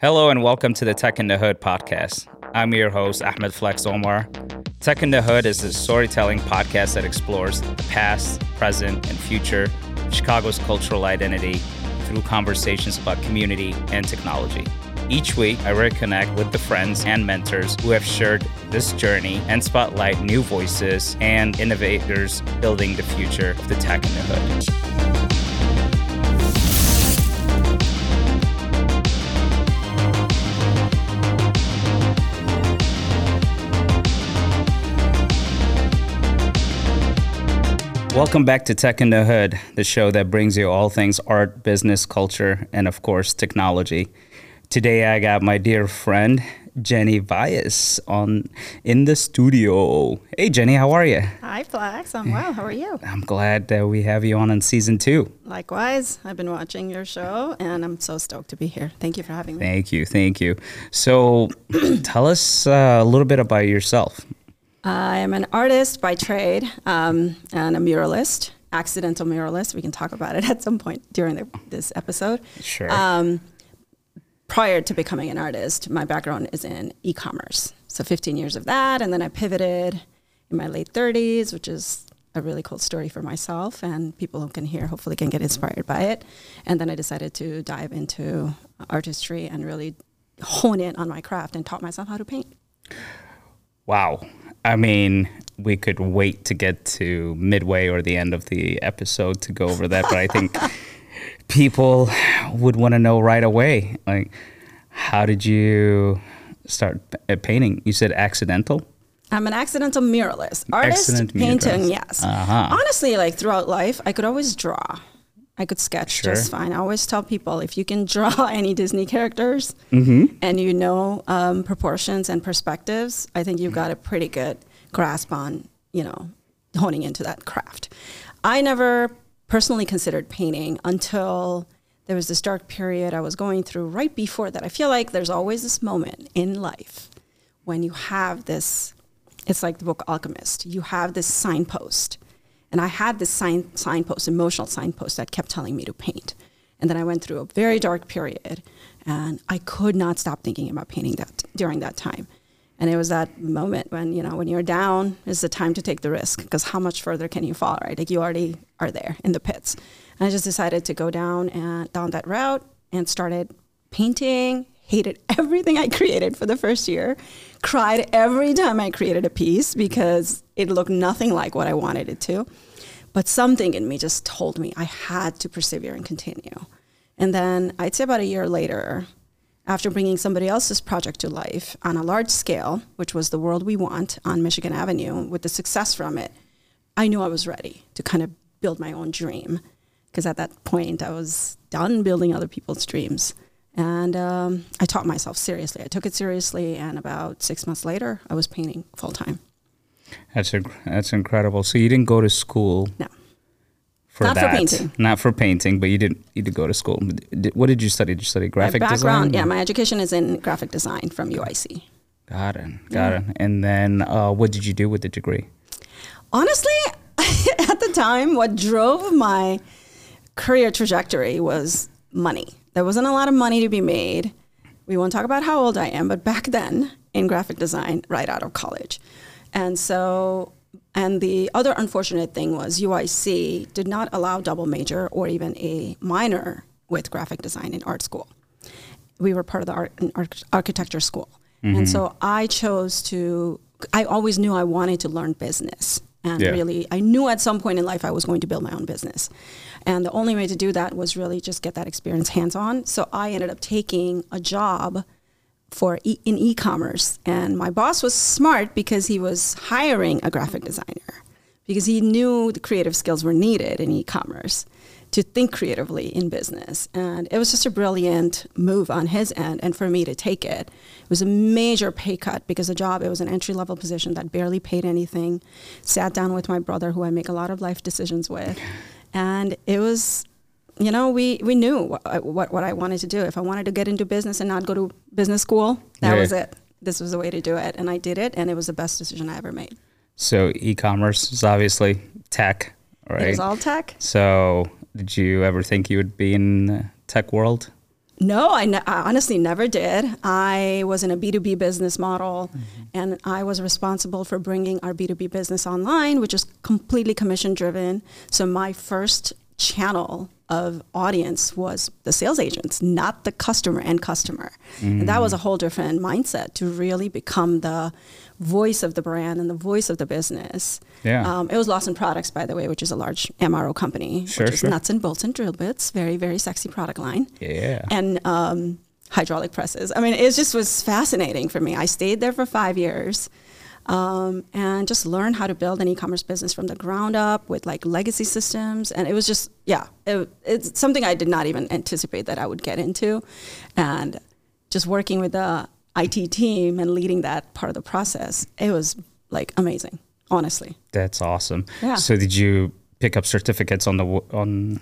Hello and welcome to the Tech in the Hood podcast. I'm your host, Ahmed Flex Omar. Tech in the Hood is a storytelling podcast that explores the past, present, and future of Chicago's cultural identity through conversations about community and technology. Each week, I reconnect with the friends and mentors who have shared this journey and spotlight new voices and innovators building the future of the tech in the hood. Welcome back to Tech in the Hood, the show that brings you all things art, business, culture, and of course, technology. Today, I got my dear friend Jenny Vyas on in the studio. Hey, Jenny, how are you? Hi, Flex. I'm well. How are you? I'm glad that we have you on in season two. Likewise, I've been watching your show, and I'm so stoked to be here. Thank you for having me. Thank you, thank you. So, tell us uh, a little bit about yourself. I am an artist by trade um, and a muralist, accidental muralist. We can talk about it at some point during the, this episode. Sure. Um, prior to becoming an artist, my background is in e commerce. So 15 years of that. And then I pivoted in my late 30s, which is a really cool story for myself and people who can hear hopefully can get inspired by it. And then I decided to dive into artistry and really hone in on my craft and taught myself how to paint. Wow. I mean, we could wait to get to midway or the end of the episode to go over that, but I think people would want to know right away like how did you start uh, painting? You said accidental? I'm an accidental muralist. Artist, painting, muralist. yes. Uh-huh. Honestly, like throughout life, I could always draw. I could sketch Sure. just fine. I always tell people if you can draw any Disney characters Mm-hmm. and you know um, proportions and perspectives, I think you've got a pretty good grasp on, you know, honing into that craft. I never personally considered painting until there was this dark period I was going through right before that. I feel like there's always this moment in life when you have this, it's like the book Alchemist, you have this signpost. And I had this sign, signpost, emotional signpost that kept telling me to paint. And then I went through a very dark period and I could not stop thinking about painting that during that time. And it was that moment when, you know, when you're down is the time to take the risk because how much further can you fall, right? Like you already are there in the pits. And I just decided to go down and down that route and started painting, hated everything I created for the first year, cried every time I created a piece because it looked nothing like what I wanted it to. But something in me just told me I had to persevere and continue. And then I'd say about a year later, after bringing somebody else's project to life on a large scale, which was the world we want on Michigan Avenue, with the success from it, I knew I was ready to kind of build my own dream. Because at that point, I was done building other people's dreams. And um, I taught myself seriously. I took it seriously, and about six months later, I was painting full time. That's inc- that's incredible. So you didn't go to school No. for Not for that. painting. Not for painting, but you didn't you did go to school. What did you study? Did you study graphic my background, design? yeah, my education is in graphic design from UIC. Got it. Got it. And then uh, what did you do with the degree? Honestly, at the time, what drove my career trajectory was money. There wasn't a lot of money to be made. We won't talk about how old I am, but back then in graphic design, right out of college. And so, and the other unfortunate thing was UIC did not allow double major or even a minor with graphic design in art school. We were part of the art, arch- architecture school. And mm-hmm. so I chose to, I always knew I wanted to learn business. And Yeah. really, I knew at some point in life I was going to build my own business. And the only way to do that was really just get that experience hands on. So I ended up taking a job for e- in e-commerce and my boss was smart because he was hiring a graphic designer because he knew the creative skills were needed in e-commerce to think creatively in business and it was just a brilliant move on his end and for me to take it it was a major pay cut because the job it was an entry level position that barely paid anything sat down with my brother who i make a lot of life decisions with and it was you know, we, we knew what, what, what I wanted to do. If I wanted to get into business and not go to business school, that Yeah. was it. This was the way to do it. And I did it, and it was the best decision I ever made. So e-commerce is obviously tech, right? It was all tech. so did you ever think you would be in the tech world? No, I, ne- I honestly never did. I was in a B2B business model mm-hmm. and I was responsible for bringing our B2B business online, which is completely commission driven. So my first channel of audience was the sales agents, not the customer and customer. Mm. And that was a whole different mindset to really become the voice of the brand and the voice of the business. Yeah. Um, it was Lawson Products, by the way, which is a large MRO company, sure, which is sure. nuts and bolts and drill bits. Very, very sexy product line. Yeah. And um, hydraulic presses. I mean, it just was fascinating for me. I stayed there for five years. Um, and just learn how to build an e-commerce business from the ground up with like legacy systems. And it was just, yeah, it, it's something I did not even anticipate that I would get into. And just working with the IT team and leading that part of the process, it was like amazing, honestly. That's awesome. Yeah. So did you pick up certificates on the on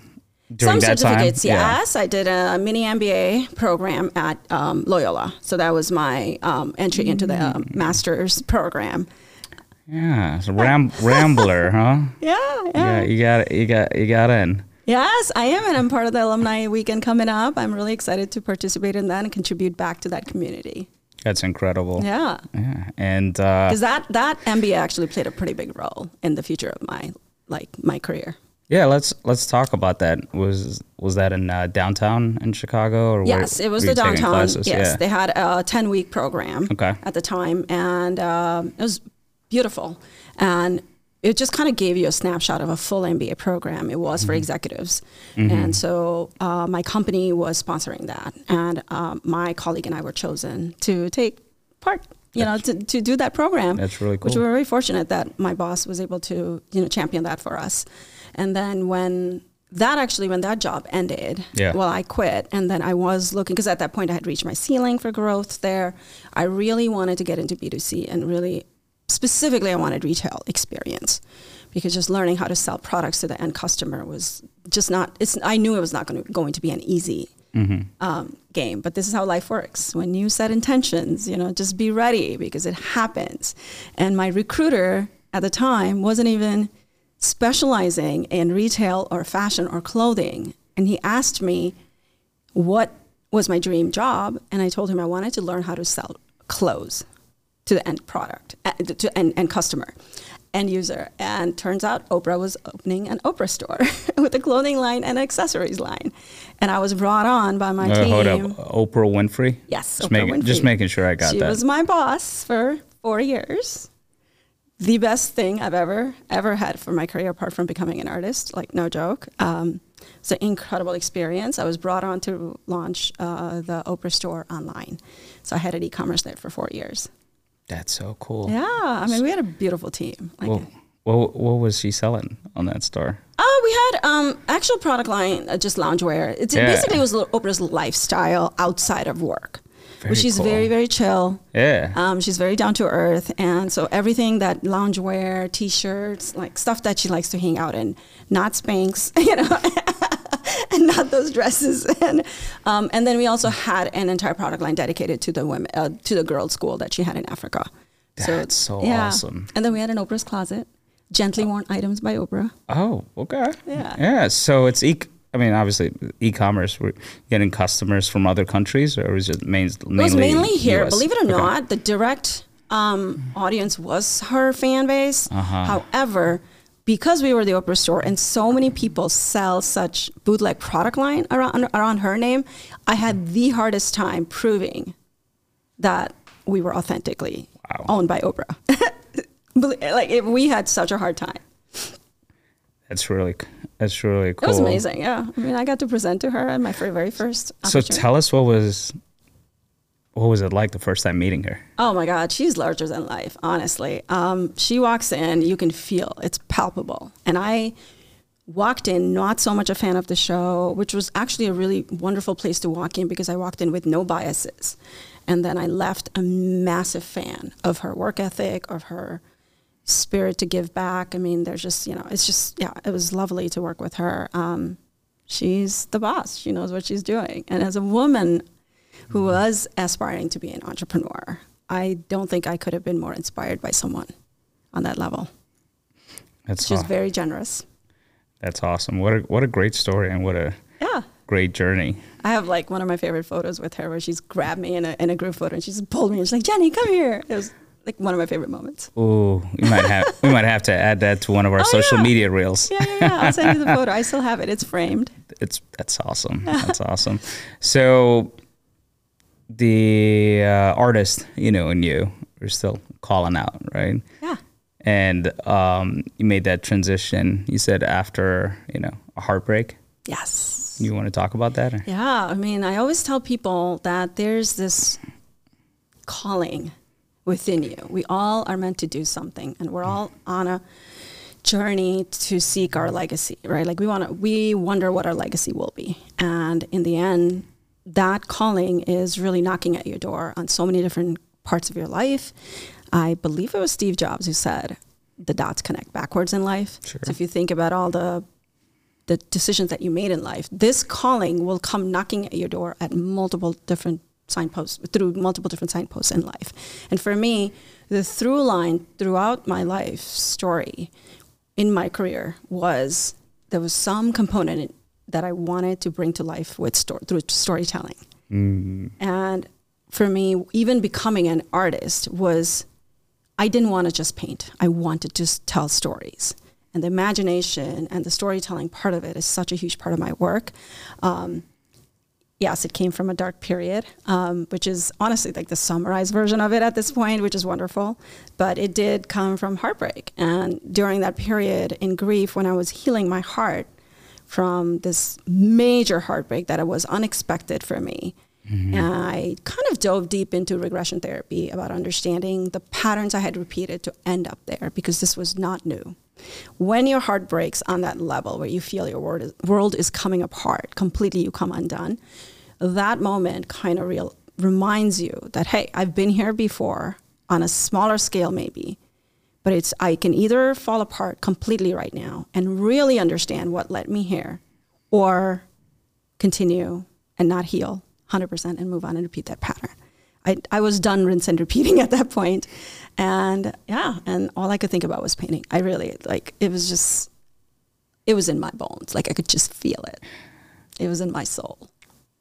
during Some that certificates, time? yes. I did a mini MBA program at um, Loyola, so that was my um, entry into the um, master's program. Yeah, so ram- rambler, huh? Yeah, yeah. Yeah, you got you got you got in. Yes, I am, and I'm part of the alumni weekend coming up. I'm really excited to participate in that and contribute back to that community. That's incredible. Yeah, Yeah, and uh, because that that MBA actually played a pretty big role in the future of my like my career. yeah, let's let's talk about that. Was was that in uh, downtown in Chicago or where- Yes, it was the downtown. Yes, yeah. they had a ten week program Okay. at the time, and um, it was beautiful. And it just kind of gave you a snapshot of a full MBA program. It was for Mm-hmm. executives, and so uh, my company was sponsoring that, and um, my colleague and I were chosen to take part. You know, to, to do that program. That's really cool. Which we were very fortunate that my boss was able to, you know, champion that for us. And then when that actually, when that job ended, Yeah. well, I quit. And then I was looking, because at that point I had reached my ceiling for growth there. I really wanted to get into B2C and really, specifically, I wanted retail experience because just learning how to sell products to the end customer was just not, it's, I knew it was not going to, going to be an easy um, game. But this is how life works. When you set intentions, you know, just be ready because it happens. And my recruiter at the time wasn't even specializing in retail or fashion or clothing. And he asked me what was my dream job. And I told him I wanted to learn how to sell clothes to the end product, uh, to end, end customer, end user. And turns out Oprah was opening an Oprah store with a clothing line and accessories line. And I was brought on by my Uh, team. hold up, Oprah Winfrey. Yes, just Oprah making just making sure I got she that. She was my boss for four years. The best thing I've ever ever had for my career, apart from becoming an artist, like no joke. Um, it's an incredible experience. I was brought on to launch uh, the Oprah store online, so I had an e-commerce there for four years. That's so cool. Yeah, I mean we had a beautiful team. Like, Well, what what was she selling on that store? Oh, we had um, actual product line, uh, just loungewear. It's, It basically was Oprah's lifestyle outside of work. Very she's cool. very, very chill. Yeah. Um, she's very down to earth, and so everything that loungewear, t-shirts, like stuff that she likes to hang out in, not Spanx, you know, and not those dresses. And um, and then we also had an entire product line dedicated to the women, uh, to the girls' school that she had in Africa. That's so yeah. awesome. And then we had an Oprah's closet, gently worn items by Oprah. Oh, okay. Yeah. Yeah. So it's e. I mean, obviously, e-commerce. We're getting customers from other countries, or was it main, mainly? It was mainly here. US? Believe it or Okay. not, the direct um, audience was her fan base. Uh-huh. However, because we were the Oprah store and so many people sell such bootleg product line around around her name, I had the hardest time proving that we were authentically Wow. owned by Oprah. Like it, we had such a hard time. That's really, that's really cool. It was amazing. Yeah, I mean, I got to present to her at my very first. So tell us what was, what was it like the first time meeting her? Oh my God, she's larger than life, honestly. Um, she walks in, you can feel it's palpable. And I walked in, not so much a fan of the show, which was actually a really wonderful place to walk in because I walked in with no biases. And then I left a massive fan of her work ethic, of her spirit to give back. I mean, there's just, you know, it's just, yeah, it was lovely to work with her. Um, she's the boss, she knows what she's doing. And as a woman, who was aspiring to be an entrepreneur. I don't think I could have been more inspired by someone on that level. That's She was very generous. that's awesome. What a what a great story and what a Yeah. great journey. I have like one of my favorite photos with her where she's grabbed me in a, in a group photo and she's pulled me and she's like, Jenny, come here. It was like one of my favorite moments. Oh, we might have we might have to add that to one of our Oh, social yeah. media reels. Yeah, yeah, yeah. I'll send you the photo. I still have it. It's framed. It's that's awesome. That's awesome. So the uh, artist, you know, and you are still calling out, right? Yeah. And um, you made that transition. You said after you know a heartbreak. Yes. You want to talk about that? or- Yeah. I mean, I always tell people that there's this calling within you. We all are meant to do something, and we're all on a journey to seek our legacy, right? Like we want to, we wonder what our legacy will be, and in the end, that calling is really knocking at your door on so many different parts of your life. I believe it was Steve Jobs who said, "The dots connect backwards in life." Sure. So if you think about all the the decisions that you made in life, this calling will come knocking at your door at multiple different signposts through multiple different signposts in life. And for me, the through line throughout my life story in my career was there was some component that I wanted to bring to life with sto- through storytelling. And for me, even becoming an artist was I didn't want to just paint. I wanted to tell stories. And the imagination and the storytelling part of it is such a huge part of my work. Um, yes, it came from a dark period, um, which is honestly like the summarized version of it at this point, which is wonderful. But it did come from heartbreak. And during that period in grief, when I was healing my heart from this major heartbreak that was unexpected for me, mm-hmm. and I kind of dove deep into regression therapy about understanding the patterns I had repeated to end up there because this was not new. When your heart breaks on that level where you feel your world is, world is coming apart, completely you come undone, that moment kind of real reminds you that hey, I've been here before on a smaller scale maybe, but it's I can either fall apart completely right now and really understand what led me here or continue and not heal 100% and move on and repeat that pattern. I, I was done rinse and repeating at that point. And yeah, and all I could think about was painting. I really, like, it was just, it was in my bones. Like, I could just feel it. It was in my soul.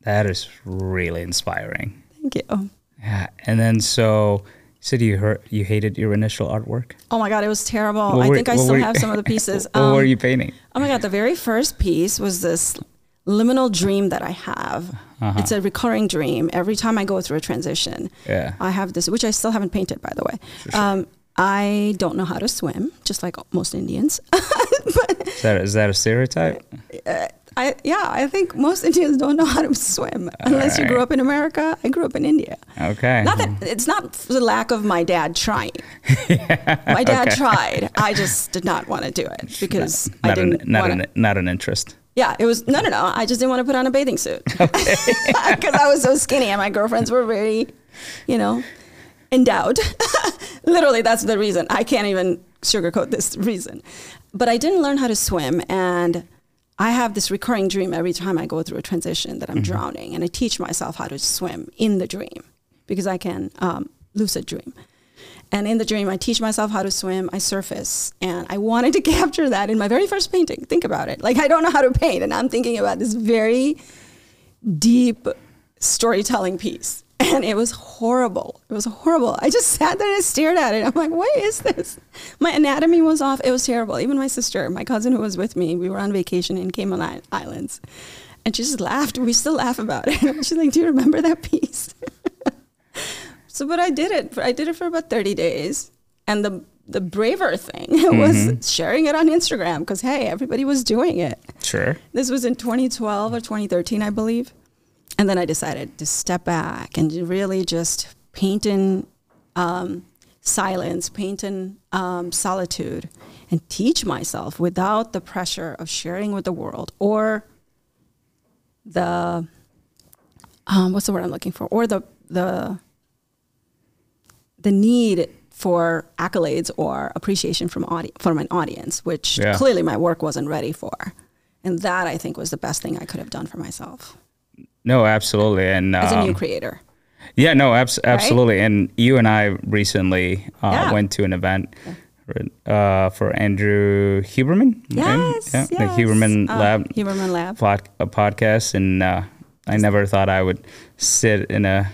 That is really inspiring. Thank you. Yeah. And then so you said you heard you hated your initial artwork. Oh my God, it was terrible. What I were- think I still were have some of the pieces. what were Um, you painting? Oh my God, the very first piece was this liminal dream that I have. Uh-huh. It's a recurring dream. Every time I go through a transition, Yeah. I have this, which I still haven't painted, by the way. Um, I don't know how to swim, just like most Indians. Is that is that a stereotype? I, yeah, I think most Indians don't know how to swim unless you grew up in America. I grew up in India. Okay. Not that it's not the lack of my dad trying. My dad Okay. tried. I just did not want to do it because I not didn't an, not want an, not an interest. Yeah, it was no, no, no. I just didn't want to put on a bathing suit because I was so skinny, and my girlfriends were very, you know, endowed. Literally, that's the reason. I can't even sugarcoat this reason. But I didn't learn how to swim, and I have this recurring dream every time I go through a transition that I'm drowning, and I teach myself how to swim in the dream because I can um, lucid dream. And in the dream, I teach myself how to swim. I surface, and I wanted to capture that in my very first painting. Think about it. Like I don't know how to paint, and I'm thinking about this very deep storytelling piece, and it was horrible. It was horrible. I just sat there and stared at it. I'm like, what is this? My anatomy was off. It was terrible. Even my sister, my cousin who was with me, we were on vacation in Cayman Islands, and she just laughed. We still laugh about it. She's like, "Do you remember that piece?" So, but I did it. I did it for about 30 days. And the, the braver thing was mm-hmm. sharing it on Instagram because, hey, everybody was doing it. Sure. This was in 2012 or 2013, I believe. And then I decided to step back and really just paint in um, silence, paint in um, solitude, and teach myself without the pressure of sharing with the world or the um, what's the word I'm looking for, or the the the need for accolades or appreciation from audi- from an audience, which Yeah. clearly my work wasn't ready for, and that I think was the best thing I could have done for myself No, absolutely. And as a um, new creator. yeah, no, abs- absolutely. And you and I recently uh, Yeah. went to an event uh, for Andrew Huberman. right? Yes, yeah, the yes. Huberman Uh, Lab Huberman Lab. pod, a podcast, and uh, I never thought I would sit in a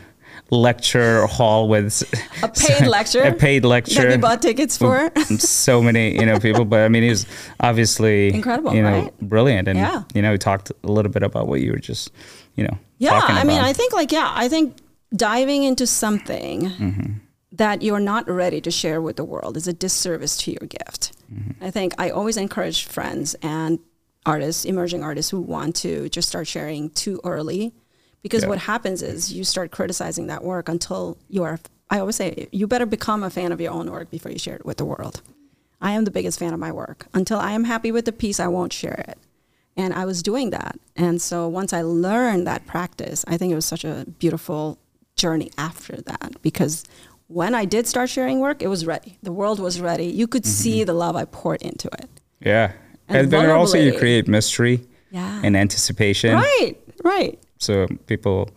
lecture hall with A paid lecture a paid lecture. That we bought tickets for. so many you know people but i mean he's obviously Incredible, you know right? brilliant and Yeah. you know he talked a little bit about what you were just you know Yeah, I mean. I think like yeah, I think diving into something Mm-hmm. that you're not ready to share with the world is a disservice to your gift. Mm-hmm. I think I always encourage friends and artists, emerging artists who want to just start sharing too early because Yeah. what happens is you start criticizing that work until you are I always say you better become a fan of your own work before you share it with the world. I am the biggest fan of my work. Until I am happy with the piece, I won't share it. And I was doing that. And so once I learned that practice, I think it was such a beautiful journey after that because when I did start sharing work, it was ready. The world was ready. You could mm-hmm. see the love I poured into it. yeah and and, then also you create mystery Yeah. and anticipation Right, right. so people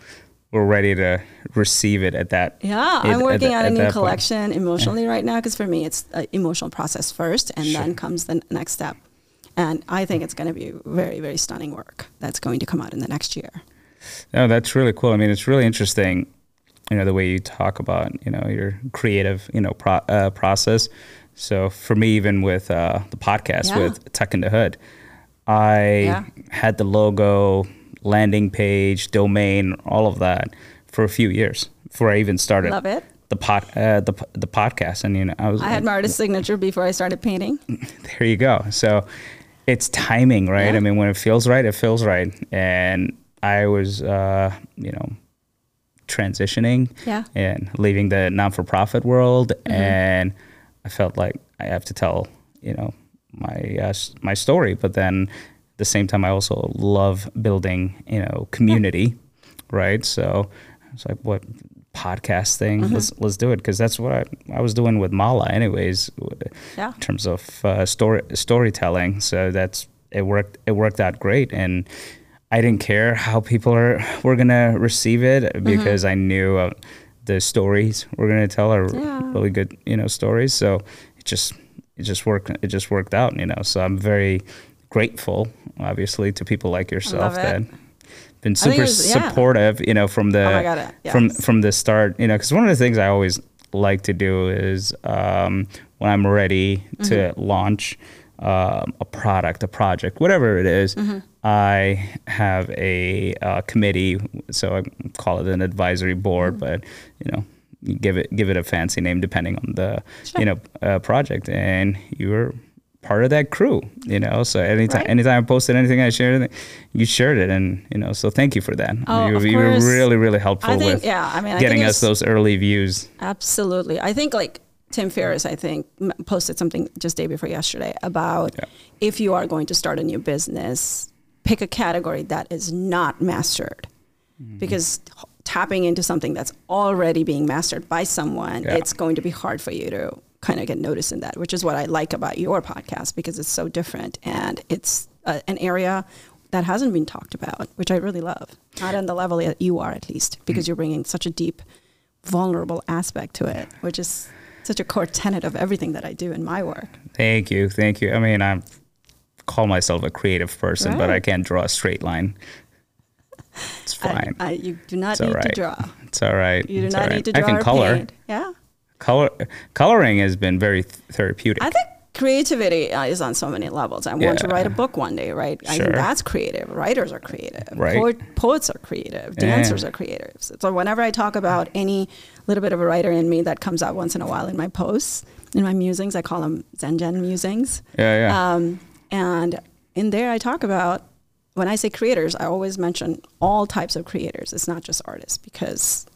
were ready to receive it at that Yeah, at- I'm working the- on a new that point. collection emotionally right now because for me, it's an emotional process first, and then comes the next step. And I think it's going to be very, very stunning work that's going to come out in the next year. No, that's really cool. I mean, it's really interesting, you know, the way you talk about, you know, your creative, you know, pro- uh, process. So for me, even with uh, the podcast Yeah. with Tech in the Hood, I Yeah. had the logo, landing page, domain, all of that for a few years before I even started. Love it. The pod, uh, the the podcast, and you know, I was I had my artist signature before I started painting. there you go. So it's timing, right? Yeah. I mean, when it feels right, it feels right. And I was, uh, you know, transitioning Yeah. and leaving the non for profit world. Mm-hmm. And I felt like I have to tell, you know, my, uh, my story. But then at the same time, I also love building, you know, community, right? So it's like, what? Podcast thing Mm-hmm. let's let's do it because that's what I, I was doing with mala anyways Yeah. in terms of uh, story storytelling. So that's it worked. It worked out great, and I didn't care how people are were gonna receive it Mm-hmm. because I knew uh, the stories we're gonna tell are Yeah. really good, you know, stories. So it just it just worked. It just worked out, you know. So I'm very grateful, obviously, to people like yourself that been super was- yeah. supportive, you know, from the Oh God, uh, from from the start, you know, because one of the things I always like to do is um, when I'm ready to Mm-hmm. launch um, a product, a project, whatever it is, Mm-hmm. I have a uh, committee, so I call it an advisory board, Mm-hmm. but you know, give it give it a fancy name depending on the you know uh, project, and you're part of that crew, you know. So anytime Right. anytime I posted anything, I shared it, you shared it, and you know, so thank you for that. Oh, you, of you were course. really really helpful I think, with yeah, I mean, I getting think us those early views. Absolutely. I think like Tim Ferriss, I think, posted something just day before yesterday about Yeah. if you are going to start a new business, pick a category that is not mastered. Mm-hmm. Because tapping into something that's already being mastered by someone, Yeah. it's going to be hard for you to kind of get noticed in that, which is what I like about your podcast because it's so different and it's uh, an area that hasn't been talked about, which I really love. Not on the level that you are, at least, Mm. because you're bringing such a deep, vulnerable aspect to it, which is such a core tenet of everything that I do in my work. Thank you, thank you. I mean, I call myself a creative person, but I can't draw a straight line. It's fine. I, you do not It's need to draw. It's all right. You do It's not right. need to draw I can or color. paint. Yeah. Color coloring has been very th- therapeutic. I think creativity uh, is on so many levels. I want to write a book one day, right? I think that's creative. Writers are creative. Right. Poet, poets are creative. Yeah. Dancers are creative. So whenever I talk about any little bit of a writer in me that comes out once in a while in my posts, in my musings, I call them Zengen musings. yeah, yeah. Um, and in there, I talk about when I say creators, I always mention all types of creators. It's not just artists because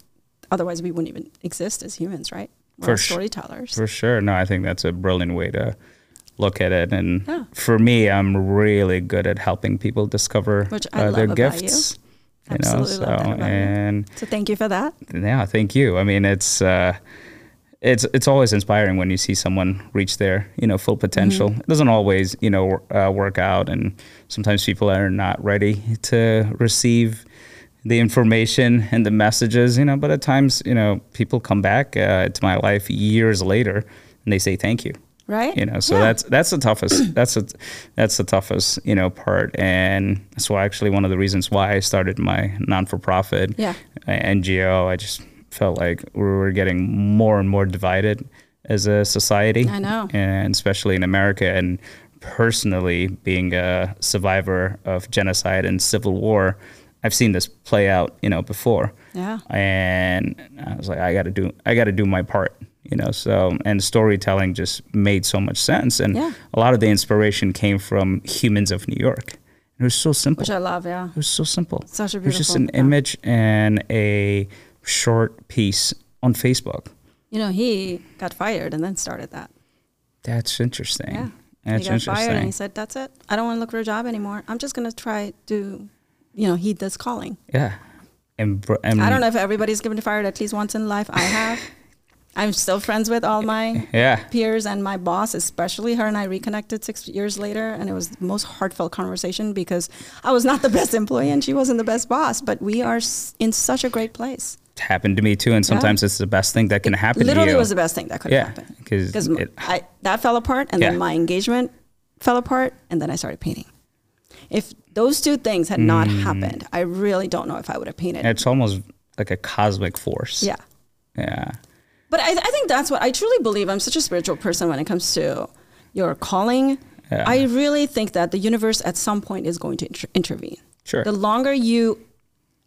otherwise we wouldn't even exist as humans, right? For storytellers. For sure. No, I think that's a brilliant way to look at it. And Yeah. for me, I'm really good at helping people discover uh, their about you. gifts. Absolutely know, so you. and so thank you for that. yeah, thank you. I mean, it's uh, it's it's always inspiring when you see someone reach their you know full potential. Mm-hmm. It doesn't always you know uh, work out, and sometimes people are not ready to receive the information and the messages. You know, but at times you know people come back uh, to my life years later and they say thank you. Right. You know, so Yeah. that's that's the toughest. That's a, that's the toughest you know part, and that's why actually one of the reasons why I started my non for profit Yeah. NGO. I just felt like we were getting more and more divided as a society. I know. and especially in America. And personally, being a survivor of genocide and civil war, I've seen this play out, you know, before. Yeah. And I was like, I got to do, I got to do my part, you know. So, and storytelling just made so much sense, and Yeah. a lot of the inspiration came from Humans of New York. It was so simple. Which I love. Yeah. It was so simple. Such a beautiful. It was just an yeah. image and a short piece on Facebook. You know, he got fired and then started that. That's interesting. Yeah. That's he got fired and he said, "That's it. I don't want to look for a job anymore. I'm just going to try to, you know, heed this calling." Yeah. And, br- and I don't know if everybody's given fired at least once in life. I have. I'm still friends with all my Yeah. peers and my boss, especially her and I reconnected six years later, and it was the most heartfelt conversation because I was not the best employee and she wasn't the best boss, but we are in such a great place. It happened to me too. And sometimes it's the best thing that can happen Literally to you. was the best thing that could Yeah, happen 'cause because it- that fell apart, and Yeah. then my engagement fell apart, and then I started painting. If those two things had not Mm. happened, I really don't know if I would have painted. it's almost like a cosmic force. yeah. Yeah. But I, I think that's what I truly believe. I'm such a spiritual person when it comes to your calling. Yeah. I really think that the universe at some point is going to inter- intervene. Sure. The longer you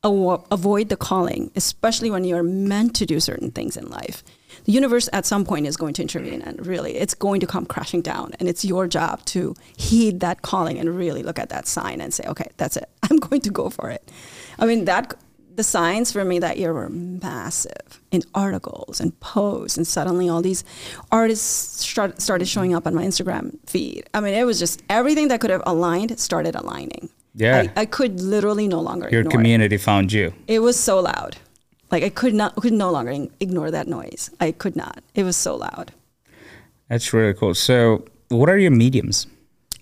avoid the calling, especially when you're meant to do certain things in life, the universe at some point is going to intervene and really it's going to come crashing down. And it's your job to heed that calling and really look at that sign and say, okay, that's it. I'm going to go for it. I mean, that the signs for me that year were massive in articles and posts, and suddenly all these artists start, started showing up on my Instagram feed. I mean, it was just everything that could have aligned started aligning. Yeah. I, I could literally no longer Your community found you. it. It was so loud. Like I could not could no longer ignore that noise. I could not. It was so loud. That's really cool. So, what are your mediums?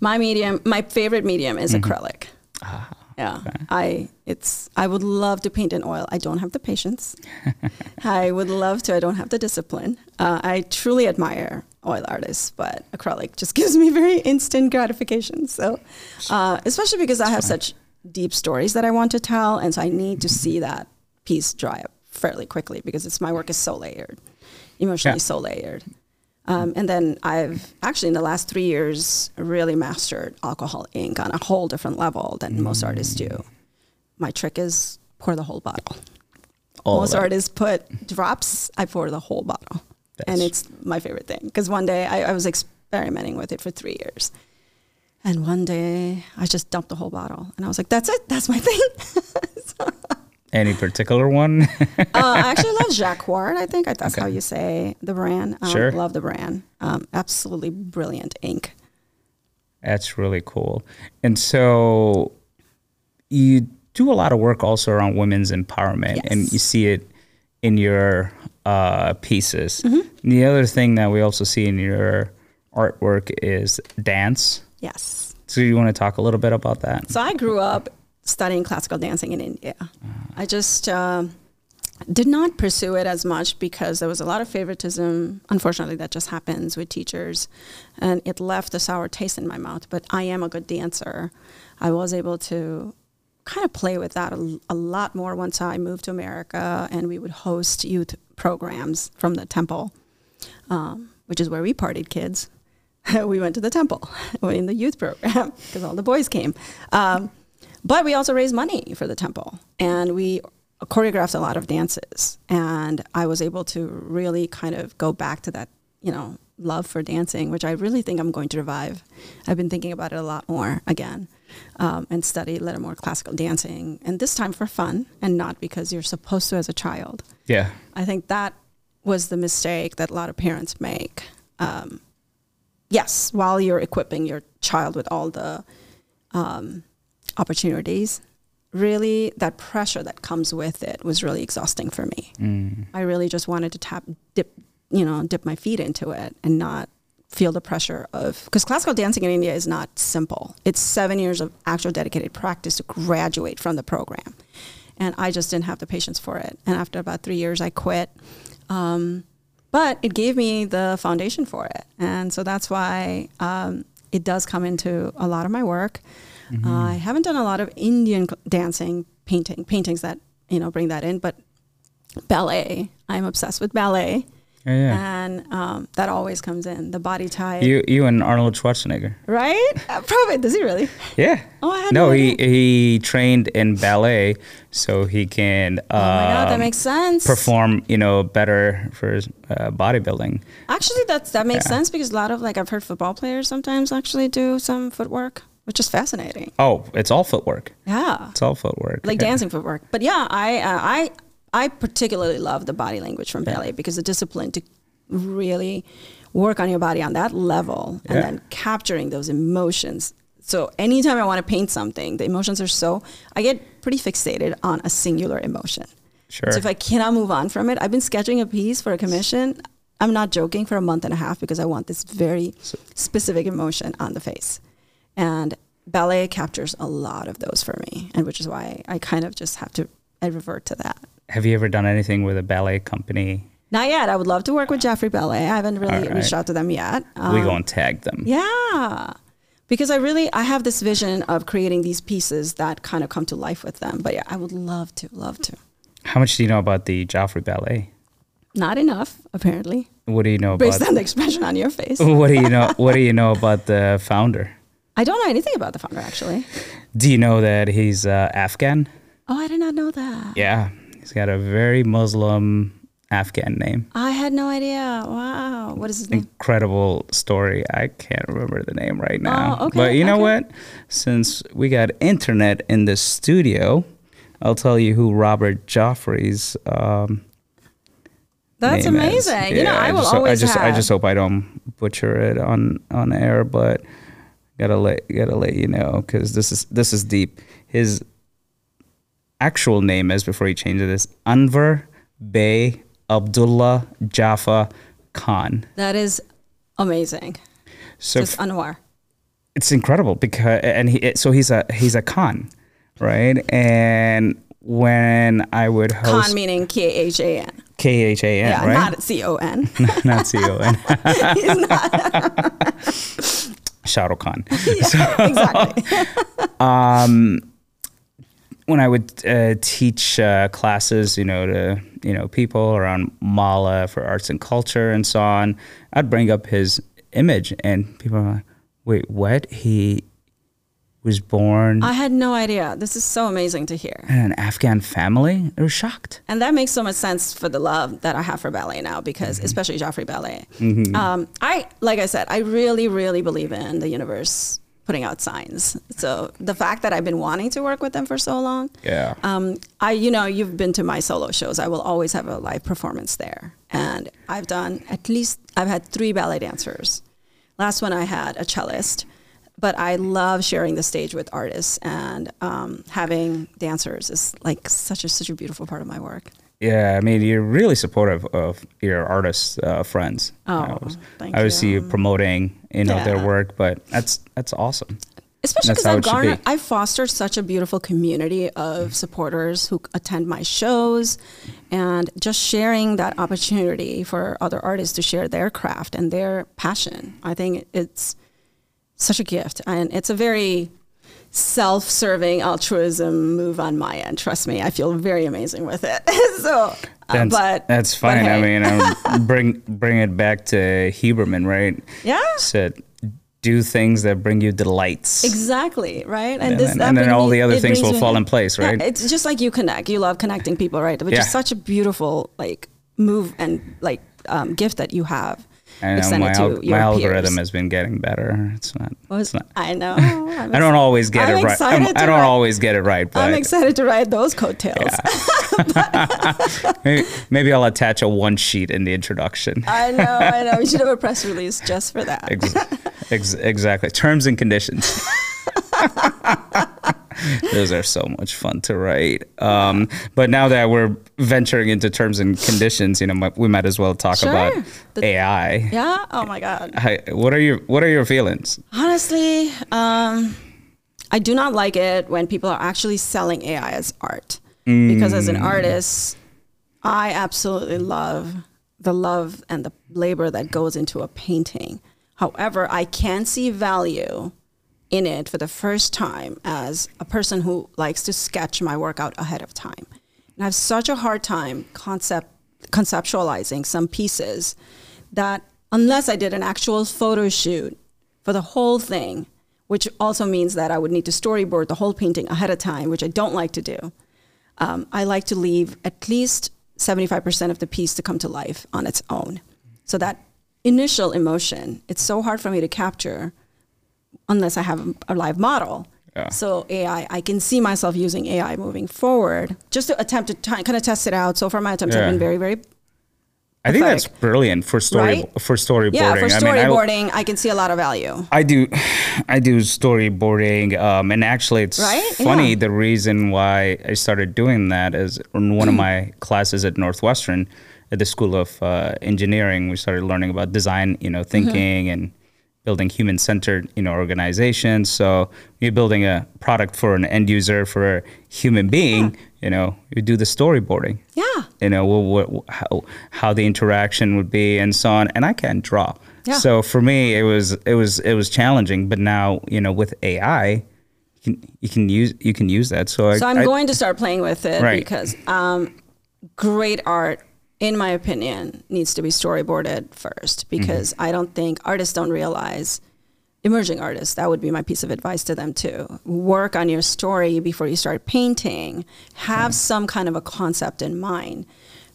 My medium, my favorite medium is Mm-hmm. acrylic. Ah, Yeah, I it's I would love to paint in oil. I don't have the patience. I would love to. I don't have the discipline. Uh, I truly admire oil artists, but acrylic just gives me very instant gratification. So, uh, especially because I have such deep stories that I want to tell, and so I need to see that piece dry up fairly quickly because it's my work is so layered, emotionally Yeah. so layered. Um, and then I've actually in the last three years really mastered alcohol ink on a whole different level than most artists do. My trick is pour the whole bottle. All most artists put drops. I pour the whole bottle, and it's my favorite thing. Because one day I, I was experimenting with it for three years, and one day I just dumped the whole bottle, and I was like, "That's it. That's my thing." Any particular one? uh, I actually love Jacquard. I think that's Okay. how you say the brand. Um, Sure. Love the brand. Um, absolutely brilliant ink. That's really cool. And so, you do a lot of work also around women's empowerment, and you see it in your uh, pieces. Mm-hmm. The other thing that we also see in your artwork is dance. Yes. So, you want to talk a little bit about that? So I grew up studying classical dancing in India. I just um did not pursue it as much because there was a lot of favoritism. Unfortunately, that just happens with teachers, and it left a sour taste in my mouth. But I am a good dancer. I was able to kind of play with that a, a lot more once I moved to America, and we would host youth programs from the temple, um, which is where we partied kids. we went to the temple in the youth program because all the boys came. Um, but we also raised money for the temple and we choreographed a lot of dances. And I was able to really kind of go back to that, you know, love for dancing, which I really think I'm going to revive. I've been thinking about it a lot more again um, and study a little more classical dancing. And this time for fun and not because you're supposed to as a child. Yeah. I think that was the mistake that a lot of parents make. Um, yes, while you're equipping your child with all the um, opportunities, really that pressure that comes with it was really exhausting for me. Mm. I really just wanted to tap, dip, you know, dip my feet into it and not feel the pressure of because classical dancing in India is not simple. It's seven years of actual dedicated practice to graduate from the program, and I just didn't have the patience for it. And after about three years, I quit. Um, but it gave me the foundation for it, and so that's why um, it does come into a lot of my work. Mm-hmm. I haven't done a lot of Indian dancing painting paintings that you know bring that in, but ballet. I'm obsessed with ballet, Yeah, yeah. and um, that always comes in the body type. You you and Arnold Schwarzenegger. right? Uh, probably does he really? Yeah. Oh, I had no, no he he trained in ballet so he can uh, oh my god, that makes sense. perform, you know, better for his, uh, bodybuilding. Actually, that's that makes Yeah. sense because a lot of like I've heard football players sometimes actually do some footwork, which is fascinating. Oh, it's all footwork. Yeah, It's all footwork. like Yeah. dancing footwork. But yeah, I uh, I I particularly love the body language from ballet because the discipline to really work on your body on that level and Yeah. then capturing those emotions. So anytime I want to paint something, the emotions are so I get pretty fixated on a singular emotion. Sure. So if I cannot move on from it, I've been sketching a piece for a commission. I'm not joking for a month and a half because I want this very specific emotion on the face. And ballet captures a lot of those for me, and which is why I kind of just have to I revert to that. Have you ever done anything with a ballet company? Not yet. I would love to work with Joffrey Ballet. I haven't really All right. reached out to them yet. we Um, go and tag them. yeah. Because I really I have this vision of creating these pieces that kind of come to life with them. But yeah, I would love to, love to. How much do you know about the Joffrey Ballet? Not enough, apparently. What do you know Based about? on the expression on your face. what do you know? What do you know about the founder? I don't know anything about the founder actually. Do you know that he's uh, Afghan? Oh, I did not know that. Yeah, he's got a very Muslim Afghan name. I had no idea. Wow. What is his name? Incredible story. I can't remember the name right now. Oh, okay, But you know okay. what? Since we got internet in the studio, I'll tell you who Robert Joffrey's um, That's name is. amazing. you know, Yeah, I will just, always I just, have. I just hope I don't butcher it on on air, but gotta let gotta let you know because this is this is deep. His actual name is before he changed it is Anwar Bey Abdullah Jaffa Khan. that is amazing. So Just Anwar. it's incredible because and he so he's a he's a Khan, right? And when I would host Khan meaning K H A N. K H A N, Yeah, right? not C O N. not C O N. He's not. Shah Rukh Khan. exactly. Um, when I would uh, teach uh, classes, you know, to you know people around Mala for arts and culture and so on, I'd bring up his image, and people are like, "Wait, what? He was born I had no idea. This is so amazing to hear. in an Afghan family?" They were shocked. And that makes so much sense for the love that I have for ballet now, because Mm-hmm. especially Joffrey Ballet. Um, I, like I said, I really, really believe in the universe putting out signs. So the fact that I've been wanting to work with them for so long, Yeah. um, I, you know, you've been to my solo shows. I will always have a live performance there, and I've done at least I've had three ballet dancers. Last one I had a cellist, but I love sharing the stage with artists and um, having dancers is like such a such a beautiful part of my work. Yeah, I mean, you're really supportive of your artist uh, friends. Oh, You know, thank I always see you promoting, you know, their work, but that's that's awesome. Especially because I've garnered, be. I've fostered such a beautiful community of supporters who attend my shows, and just sharing that opportunity for other artists to share their craft and their passion. I think it's such a gift, and it's a very self-serving altruism move on my end. Trust me, I feel very amazing with it. so, uh, That's, but that's but fine. I hey. mean, um, bring bring it back to Huberman, right? yeah. Said, do things that bring you delights. Exactly, right? And this- then- and then all me- the other things will fall in place, Yeah, right? it's just like you connect. You love connecting people, right? Which Yeah. is such a beautiful like move and like um, gift that you have. I know my, al- my algorithm has been getting better. It's not. Was- It's not I know. I'm I don't always get I'm it right. I'm, I don't write- always get it right, but I'm excited to ride those coattails. maybe, maybe I'll attach a one sheet in the introduction. I know, I know. We should have a press release just for that. Ex- ex- exactly. Terms and conditions. Those are so much fun to write. Um, but now that we're venturing into terms and conditions, you know, we might as well talk Sure. about The- AI. Yeah. Oh my God. Hi, what are your What are your feelings? Honestly, um, I do not like it when people are actually selling AI as art. Because as an Mm. artist, I absolutely love the love and the labor that goes into a painting. However, I can see value in it for the first time as a person who likes to sketch my work out ahead of time. And I have such a hard time concept conceptualizing some pieces that unless I did an actual photo shoot for the whole thing, which also means that I would need to storyboard the whole painting ahead of time, which I don't like to do. Um, I like to leave at least 75% of the piece to come to life on its own. So that initial emotion, it's so hard for me to capture unless I have a live model. Yeah. So AI, I can see myself using AI moving forward just to attempt to t- kind of test it out. So far, my attempts yeah. have been very, very I think that's brilliant for story right? for storyboarding. Yeah, for storyboarding, I, mean, I, I, can see a lot of value. I do, I do storyboarding, um, and actually, it's right? funny. Yeah. The reason why I started doing that is in one of my classes at Northwestern, at the School of uh, Engineering, we started learning about design, you know, thinking mm-hmm. and building human-centered, you know, organizations. So you're building a product for an end user for a human being. Yeah you know you do the storyboarding yeah you know what, what, how, how the interaction would be and so on and i can't draw yeah. so for me it was it was it was challenging but now you know with ai you can you can use you can use that so, so I, am going to start playing with it right. because um, great art in my opinion needs to be storyboarded first because mm-hmm. i don't think artists don't realize emerging artists, that would be my piece of advice to them too. Work on your story before you start painting. Have some kind of a concept in mind.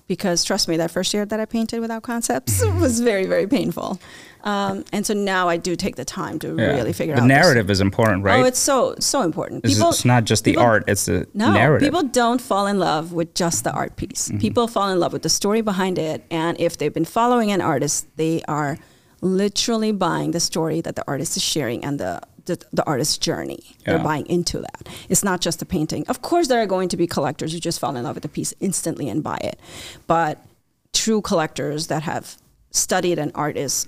Because trust me, that first year that I painted without concepts was very, very painful. Um, and so now I do take the time to yeah. really figure the out. The narrative this. is important, right? Oh, it's so so important. People, it's not just the people, art; it's the no, narrative. People don't fall in love with just the art piece. Mm-hmm. People fall in love with the story behind it, and if they've been following an artist, they are literally buying the story that the artist is sharing and the the, the artist's journey. Yeah. They're buying into that. It's not just a painting. Of course, there are going to be collectors who just fall in love with the piece instantly and buy it, but true collectors that have studied an artist's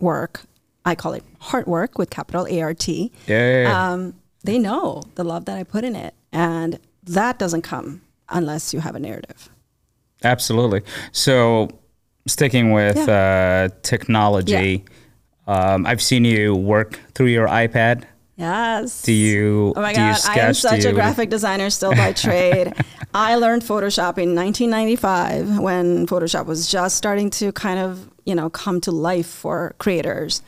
artwork, I call it heart work with capital A R T. Yeah, yeah, um, they know the love that I put in it, and that doesn't come unless you have a narrative. Absolutely. So sticking with yeah. uh, technology, um, I've seen you work through your iPad. Yes. Do you? Oh my God! Sketch, I am such a graphic designer still by trade. I learned Photoshop in 1995 when Photoshop was just starting to kind of you know come to life for creators,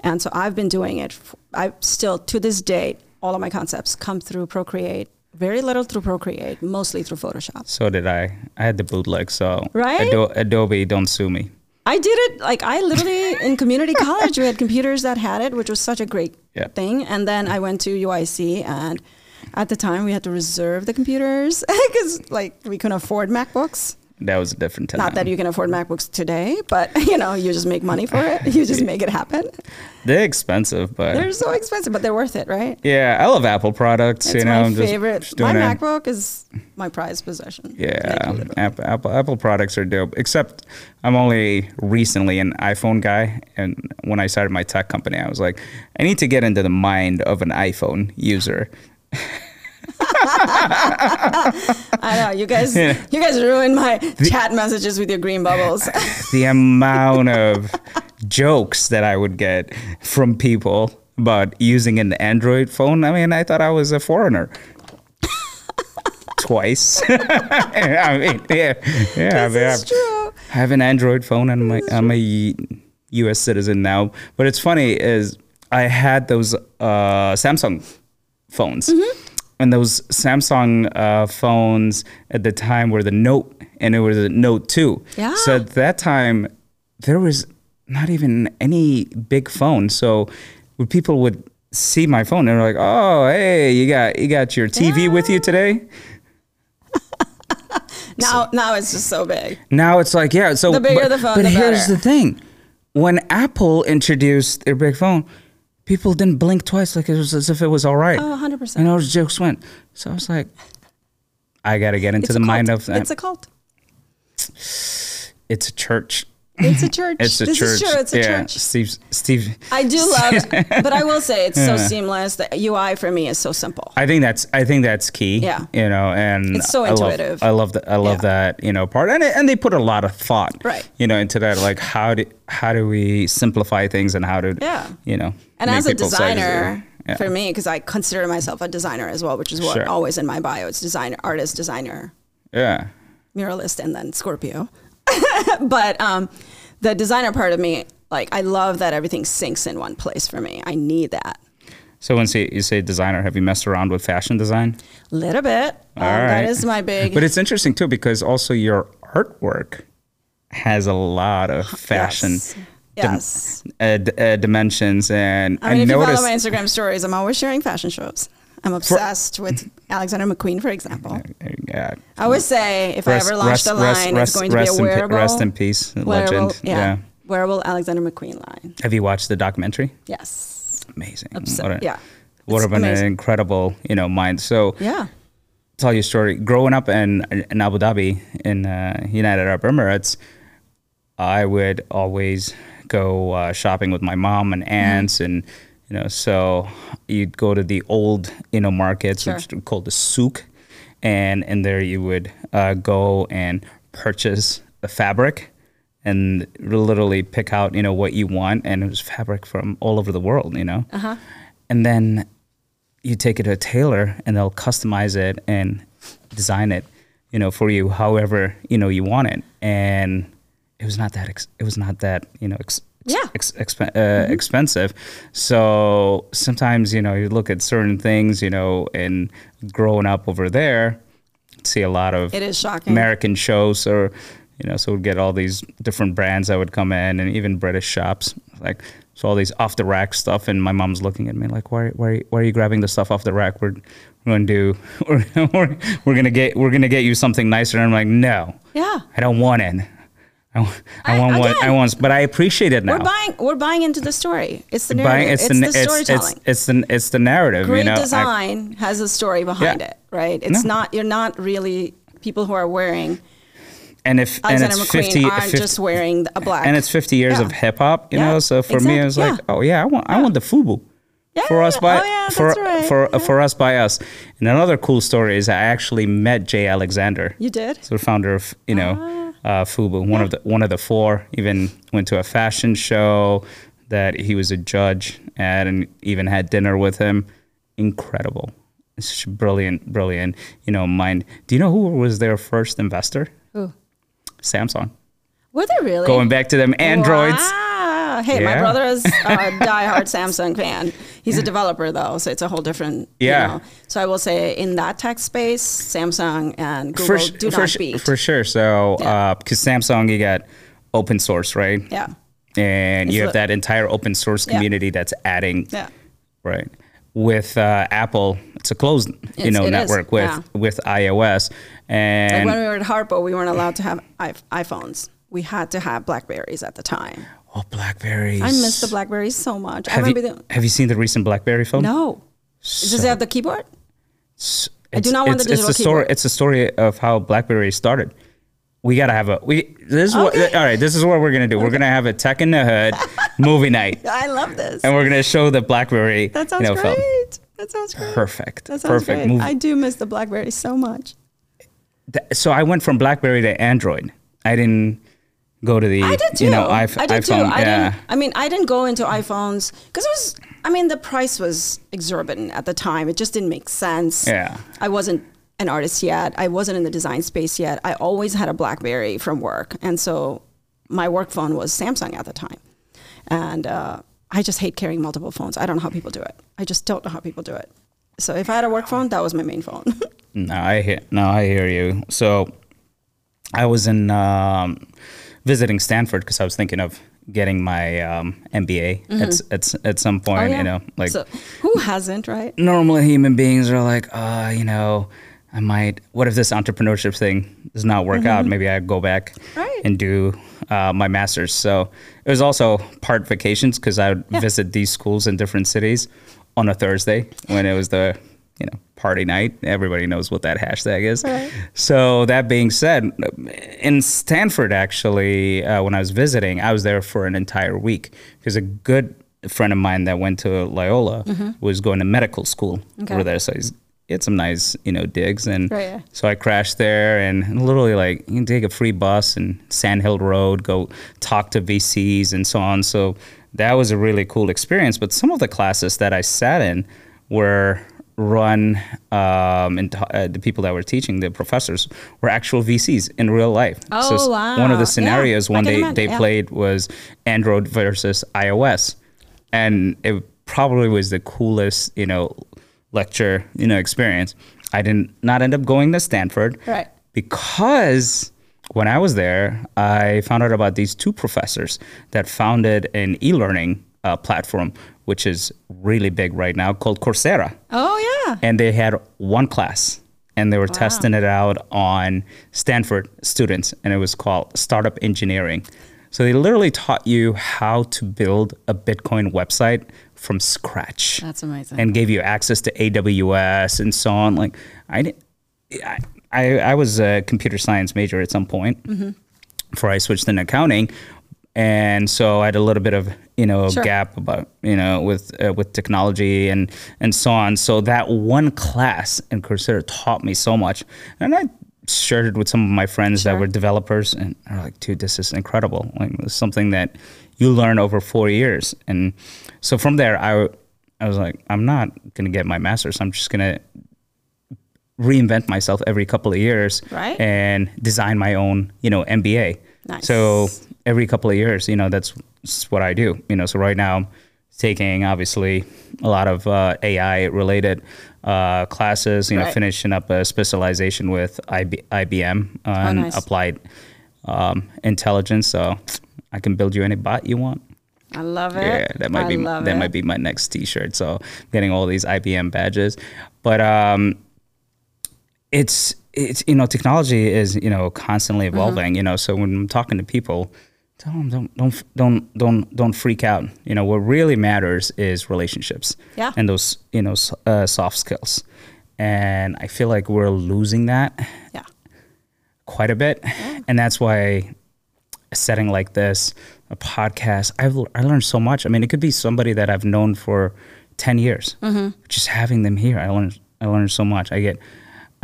and so I've been doing it. I still to this date, all of my concepts come through Procreate very little through Procreate, mostly through Photoshop. So did I. I had the bootleg, so right? Ado- Adobe, don't sue me. I did it like I literally in community college we had computers that had it, which was such a great yeah. thing. And then I went to UIC and at the time we had to reserve the computers because like we couldn't afford MacBooks that was a different time. Not that you can afford MacBooks today, but you know, you just make money for it. You just make it happen. They're expensive, but they're so expensive, but they're worth it, right? Yeah, I love Apple products. It's you know, my favorite. Just my MacBook is my prized possession. Yeah, Apple, Apple Apple products are dope. Except I'm only recently an iPhone guy, and when I started my tech company, I was like, I need to get into the mind of an iPhone user. I know you guys. Yeah. You guys ruined my the, chat messages with your green bubbles. the amount of jokes that I would get from people about using an Android phone. I mean, I thought I was a foreigner. Twice. I mean, yeah, yeah. This I, true. I have an Android phone, and I'm, I'm a U.S. citizen now. But it's funny is I had those uh, Samsung phones. Mm-hmm and those Samsung uh, phones at the time were the Note, and it was the Note 2. Yeah. So at that time, there was not even any big phone. So when people would see my phone, they're like, "Oh, hey, you got you got your TV yeah. with you today." now, so, now it's just so big. Now it's like, yeah. So the bigger but, the phone, but the here's the thing: when Apple introduced their big phone, people didn't blink twice like it was as if it was all right. Oh, 100%. And all those jokes went. So I was like, I got to get into it's the mind of that. It's a cult. It's a church. It's a church. It's a this church. is true. It's a yeah, church. Steve. Steve. I do love it, but I will say it's so seamless. The UI for me is so simple. I think that's I think that's key. Yeah. You know, and It's so I love- intuitive. I love that. I love Yeah. that. You know, part and and they put a lot of thought. Right. You know, into that. Like how do how do we simplify things and how to Yeah. you know And as a designer. Yeah. for me, because I consider myself a designer as well, which is what Sure. always in my bio. It's designer, artist, designer, yeah. muralist, and then Scorpio. but um, the designer part of me, like, I love that everything syncs in one place for me. I need that. So when say, you say designer, have you messed around with fashion design? A little bit. Um, All That right. is my big. But it's interesting too because also your artwork has a lot of fashion Yes. dim- uh, d- uh, dimensions, and I mean, if noticed you follow my Instagram stories, I'm always sharing fashion shows. I'm obsessed with Alexander McQueen, for example. yeah, I always say if I ever launch a line, it's going to be a rest in, wearable, rest in peace, wearable, legend. yeah, Yeah. wearable Alexander McQueen line. Have you watched the documentary? Yes. Amazing. Obs- what a, yeah. What of an incredible, you know, mind. So Yeah. tell you a story. Growing up in in Abu Dhabi in uh, United Arab Emirates, I would always go uh, shopping with my mom and aunts, and you know, so you'd go to the old you know markets, Sure. which are called the souk, and and there you would uh, go and purchase the fabric. And literally pick out, you know, what you want, and it was fabric from all over the world, you know. Uh-huh. And then you take it to a tailor and they'll customize it and design it, you know, for you however, you know, you want it. And it was not that ex- it was not that, you know, ex- Yeah. Mm-hmm. ex- exp- uh, expensive. So sometimes, you know, you look at certain things, you know, and growing up over there, see a lot of It is shocking. American shows or you know, so we'd get all these different brands that would come in and even British shops. Like so all these off the rack stuff and my mom's looking at me like, Why why why are you grabbing the stuff off the rack? We're we're gonna do we're, we're, we're gonna get we're gonna get you something nicer and I'm like, No. Yeah. I don't want it. I, I I- want what I want but I appreciate it now. We're buying. We're buying into the story. It's the Buying- narrative. It's, the, the storytelling. It's, it's the it's the narrative, Great you know. I- design has a story behind Yeah. it, right? It's No. not. You're not really people who are wearing and if and Alexander it's McQueen 50, aren't 50 just wearing a black. and it's 50 years Yeah. of hip hop, you Yeah, know. So for me, it was like, yeah. oh yeah, I want, I want the FUBU. For us by oh, yeah, for right, for yeah. for us by us. And another cool story is I actually met Jay Alexander. You did? So the founder of you know uh, Uh, FUBU, one of the one of the four. Even went to a fashion show that he was a judge at, and even had dinner with him. Incredible, it's brilliant, brilliant you know mind. Do you know who was their first investor? Ooh. Samsung. Were they really Going back to them androids. Wow. Hey, my brother is a diehard Samsung fan. He's a developer though, so it's a whole different. Yeah. You know. So I will say in that tech space, Samsung and Google sh- do for, not beat. for sure. So, Yeah. because Samsung, you got open source, right? yeah. And you have that entire open source Yeah. community that's adding, Yeah. right? With uh, Apple, it's a closed, you It's- know, it is, network with yeah. with iOS, Like and when we were at Harpo, we weren't allowed to have iPhones. We had to have Blackberries at the time. Oh, Blackberries. I miss the Blackberries so much. Have you, the have you seen the recent Blackberry phone? no. Does it have the keyboard? I do not want the digital it's the story. It's the story of how BlackBerry started. We gotta have a we. This is what. All right. This is what we're gonna do. We're gonna have a Tech in the Hood movie night, I love this. and we're gonna show the BlackBerry. That sounds you know, great. film. That sounds great. Perfect. That sounds Perfect great. movie. I do miss the Blackberry so much. So I went from BlackBerry to Android. I didn't go to the I did too. you know iPh- I did iPhone. too. I yeah. didn't. I mean, I didn't go into iPhones because it was. I mean, the price was exorbitant at the time. It just didn't make sense. Yeah. I wasn't an artist yet. I wasn't in the design space yet. I always had a BlackBerry from work, and so my work phone was Samsung at the time. And uh, I just hate carrying multiple phones. I don't know how people do it. I just don't know how people do it. So if I had a work phone, that was my main phone. No, I hear. No, I hear you. So I was in um, visiting Stanford because I was thinking of getting my um, MBA at, s- at s- at some point. You know, like Mm-hmm. Oh, so who hasn't, right? Normally, human beings are like, uh, you know, I might. What if this entrepreneurship thing does not work out? Maybe I go back Mm-hmm. Right. and do uh, my master's. So it was also part vacations because I would Yeah. visit these schools in different cities on a Thursday when it was the you know, party night. Everybody knows what that hashtag is. Right. So that being said, in Stanford, actually, uh, when I was visiting, I was there for an entire week because a good friend of mine that went to Loyola mm-hmm. was going to medical school okay. over there. So he's had some nice, you know, digs. And right, yeah. so I crashed there and literally like you can take a free bus and Sand Hill Road, go talk to VCs and so on. So that was a really cool experience. But some of the classes that I sat in were run um, and uh, the people that were teaching the professors were actual VCs in real life. Oh so wow! One of the scenarios yeah, one they they yeah. played was Android versus iOS, and it probably was the coolest you know lecture you know experience. I did not end up going to Stanford, right? Because when I was there, I found out about these two professors that founded an e-learning uh, platform which is really big right now, called Coursera. Oh, yeah. And they had one class and they were wow. testing it out on Stanford students, and it was called Startup Engineering. So they literally taught you how to build a Bitcoin website from scratch. That's amazing. And gave you access to AWS and so on. Like I, I, I was a computer science major at some point mm-hmm. before I switched into accounting, and so I had a little bit of you know sure. gap about you know with uh, with technology and and so on. So that one class in Coursera taught me so much, and I shared it with some of my friends sure. that were developers, and they're like, "Dude, this is incredible! Like it's something that you learn over four years." And so from there, I I was like, "I'm not gonna get my master's. I'm just gonna." reinvent myself every couple of years right. and design my own you know MBA Nice. So every couple of years, you know, that's, that's what I do. You know, so right now, taking obviously a lot of uh, AI related uh, classes. You know, finishing up a specialization with IB, IBM on oh, nice. applied um, intelligence. So I can build you any bot you want. I love it. Yeah, that might I be that it. might be my next T-shirt. So getting all these IBM badges, but um, it's it's you know technology is you know constantly mm-hmm. evolving. Mm-hmm. You know, so when I'm talking to people, tell them don't don't don't don't don't freak out. You know, what really matters is relationships. Yeah. And those you know uh, soft skills, and I feel like we're losing that. Yeah. Quite a bit, yeah. and that's why a setting like this, a podcast, I've I learned so much. I mean, it could be somebody that I've known for ten years. Mm-hmm. Just having them here, I learned I learned so much. I get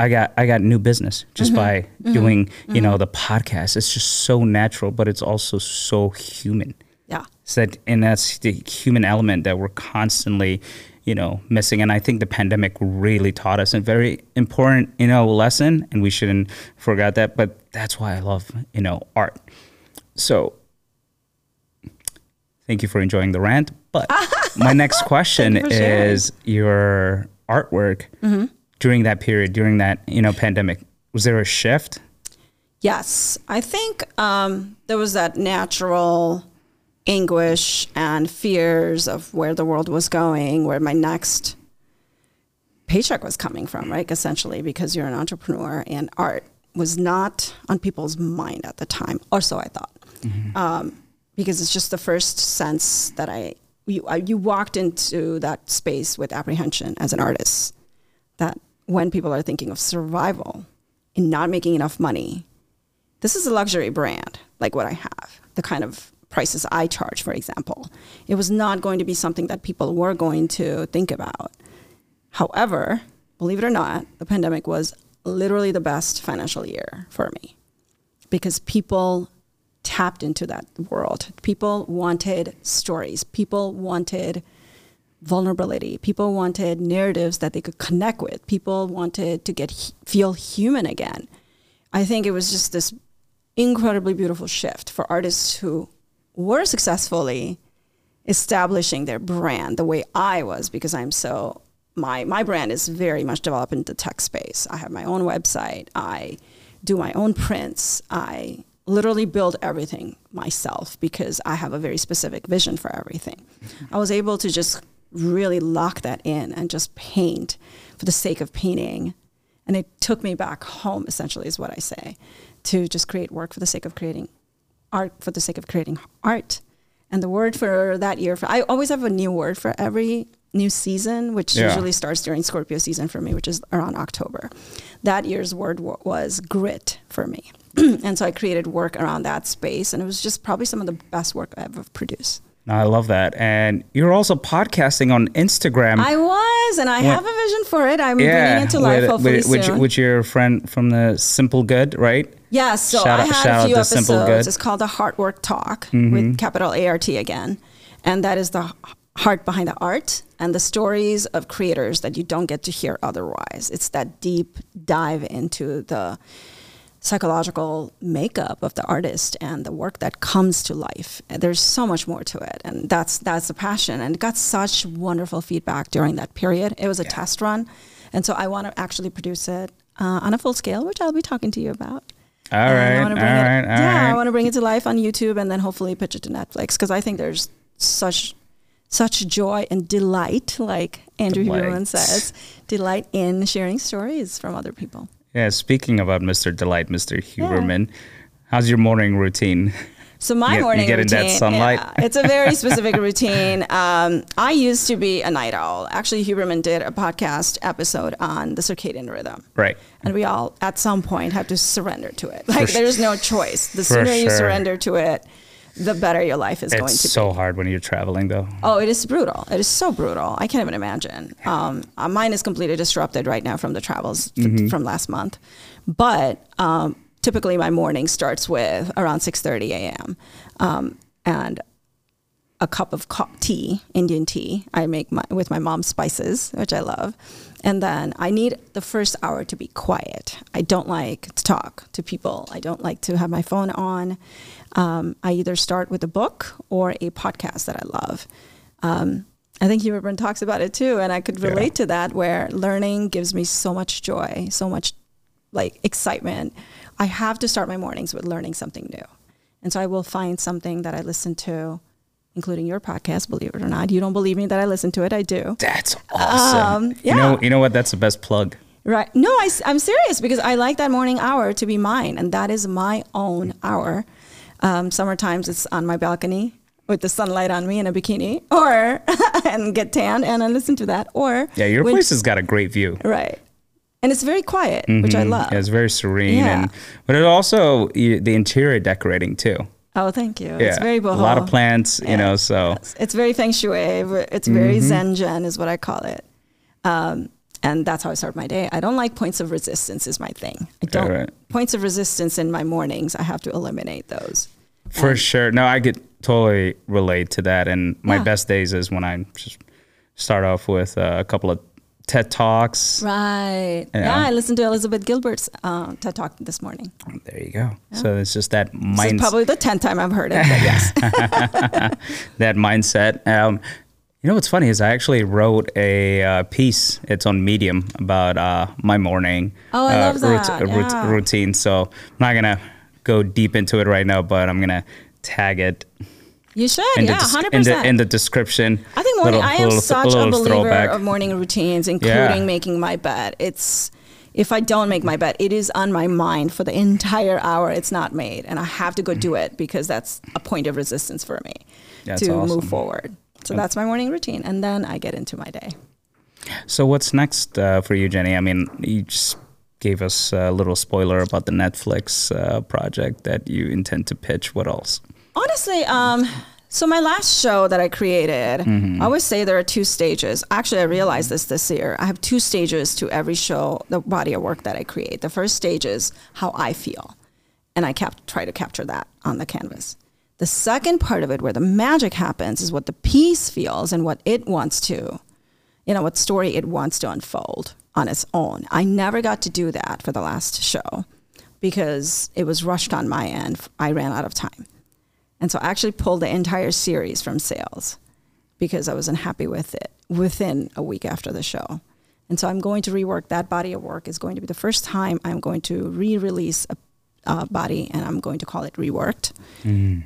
I got I got new business just mm-hmm. by mm-hmm. doing you mm-hmm. know the podcast. It's just so natural, but it's also so human. Yeah. So that and that's the human element that we're constantly, you know, missing. And I think the pandemic really taught us a very important you know lesson, and we shouldn't forget that. But that's why I love you know art. So thank you for enjoying the rant. But my next question you is your artwork. Mm-hmm during that period, during that you know pandemic? Was there a shift? Yes, I think um, there was that natural anguish and fears of where the world was going, where my next paycheck was coming from, right? Essentially, because you're an entrepreneur and art was not on people's mind at the time, or so I thought. Mm-hmm. Um, because it's just the first sense that I you, I, you walked into that space with apprehension as an artist that when people are thinking of survival and not making enough money, this is a luxury brand like what I have, the kind of prices I charge, for example. It was not going to be something that people were going to think about. However, believe it or not, the pandemic was literally the best financial year for me because people tapped into that world. People wanted stories, people wanted vulnerability. People wanted narratives that they could connect with. People wanted to get feel human again. I think it was just this incredibly beautiful shift for artists who were successfully establishing their brand the way I was because I'm so my my brand is very much developed in the tech space. I have my own website. I do my own prints. I literally build everything myself because I have a very specific vision for everything. I was able to just really lock that in and just paint for the sake of painting. And it took me back home, essentially, is what I say, to just create work for the sake of creating art, for the sake of creating art. And the word for that year, for, I always have a new word for every new season, which Yeah. usually starts during Scorpio season for me, which is around October. That year's word wa- was grit for me. and so I created work around that space, and it was just probably some of the best work I've ever produced. I love that. And you're also podcasting on Instagram. I was, and I have a vision for it. I'm bringing it to life with, hopefully with, soon. with your friend from the Simple Good, right? Yeah, so Shout I out- had a few episodes. Good. Mm-hmm. It's called the Heart Work Talk with capital ART again. And that is the heart behind the art and the stories of creators that you don't get to hear otherwise. It's that deep dive into the psychological makeup of the artist and the work that comes to life. There's so much more to it, and that's that's the passion. And it got such wonderful feedback during that period. It was a test run, and so I want to actually produce it uh, on a full scale, which I'll be talking to you about. All And right, all it- right, all yeah, I want to bring it to life on YouTube and then hopefully pitch it to Netflix because I think there's such such joy and delight, like Andrew Delight. Huberman says, delight in sharing stories from other people. Yeah, speaking about Mr. Delight, Mr. Huberman, how's your morning routine? So my You- you morning get in routine, that sunlight? yeah, it's a very specific routine. Um, I used to be a night owl. Actually, Huberman did a podcast episode on the circadian rhythm. Right. And we all, at some point, have to surrender to it. Like, su- there's no choice. The For sooner you surrender to it, the better your life is going It's to be. It's so hard when you're traveling, though. Oh, it is brutal. It is so brutal. I can't even imagine. Um, uh, mine is completely disrupted right now from the travels Mm-hmm. from last month. But um, typically, my morning starts with around 6:30 a.m. Um, and a cup of co- tea, Indian tea. I make my, with my mom's spices, which I love. And then I need the first hour to be quiet. I don't like to talk to people. I don't like to have my phone on. Um, I either start with a book or a podcast that I love. Um, I think Huberman talks about it too, and I could Yeah. relate to that. Where learning gives me so much joy, so much like excitement. I have to start my mornings with learning something new, and so I will find something that I listen to, including your podcast. Believe it or not, you don't believe me that I listen to it. I do. That's awesome. Um, You know, yeah. you know what? That's the best plug. Right. No, I, am serious because I like that morning hour to be mine, and that is my own hour. Um, summertimes it's on my balcony with the sunlight on me in a bikini, or and get tan and I listen to that. Or Yeah, your place has got a great view. right, and it's very quiet, which I love. Yeah, it's very serene, Yeah. and but it also the interior decorating too. Oh, thank you. Yeah, It's very a lot of plants, you know. So It's, it's very feng shui. It's very Mm-hmm. zen gen is what I call it. Um, and that's how I start my day. I don't like points of resistance is my thing. I don't right. points of resistance in my mornings. I have to eliminate those. for sure, no, I could totally relate to that. And my Yeah. best days is when I just start off with uh, a couple of TED talks. Right. Yeah. Yeah, I listened to Elizabeth Gilbert's uh, TED Talk this morning. There you go. So it's just that This mind, is probably the tenth time I've heard it. But yes. that mindset. Um, you know what's funny is I actually wrote a uh, piece. It's on Medium about uh, my morning Oh, I uh, love that. Yeah. routine. So I'm not gonna go deep into it right now, but I'm gonna tag it You should. in, yeah, des- hundred in the percent. in the description. I think morning. Little- I am little- such a believer throwback. of morning routines, including Yeah. making my bed. It's if I don't make my bed, it is on my mind for the entire hour. It's not made, and I have to go do it because that's a point of resistance for me That's to awesome. move forward. So that's my morning routine, and then I get into my day. So what's next uh, for you, Jenny? I mean, you just gave us a little spoiler about the Netflix uh, project that you intend to pitch. What else? Honestly, um, so my last show that I created, I always say there are two stages. Actually, I realized this this year. I have two stages to every show, the body of work that I create. The first stage is how I feel, and I cap- try to capture that on the canvas. The second part of it, where the magic happens, is what the piece feels and what it wants to, you know, what story it wants to unfold on its own. I never got to do that for the last show because it was rushed on my end. I ran out of time. And so I actually pulled the entire series from sales because I wasn't happy with it within a week after the show. And so I'm going to rework that body of work is going to be the first time I'm going to re-release a uh, body and I'm going to call it reworked.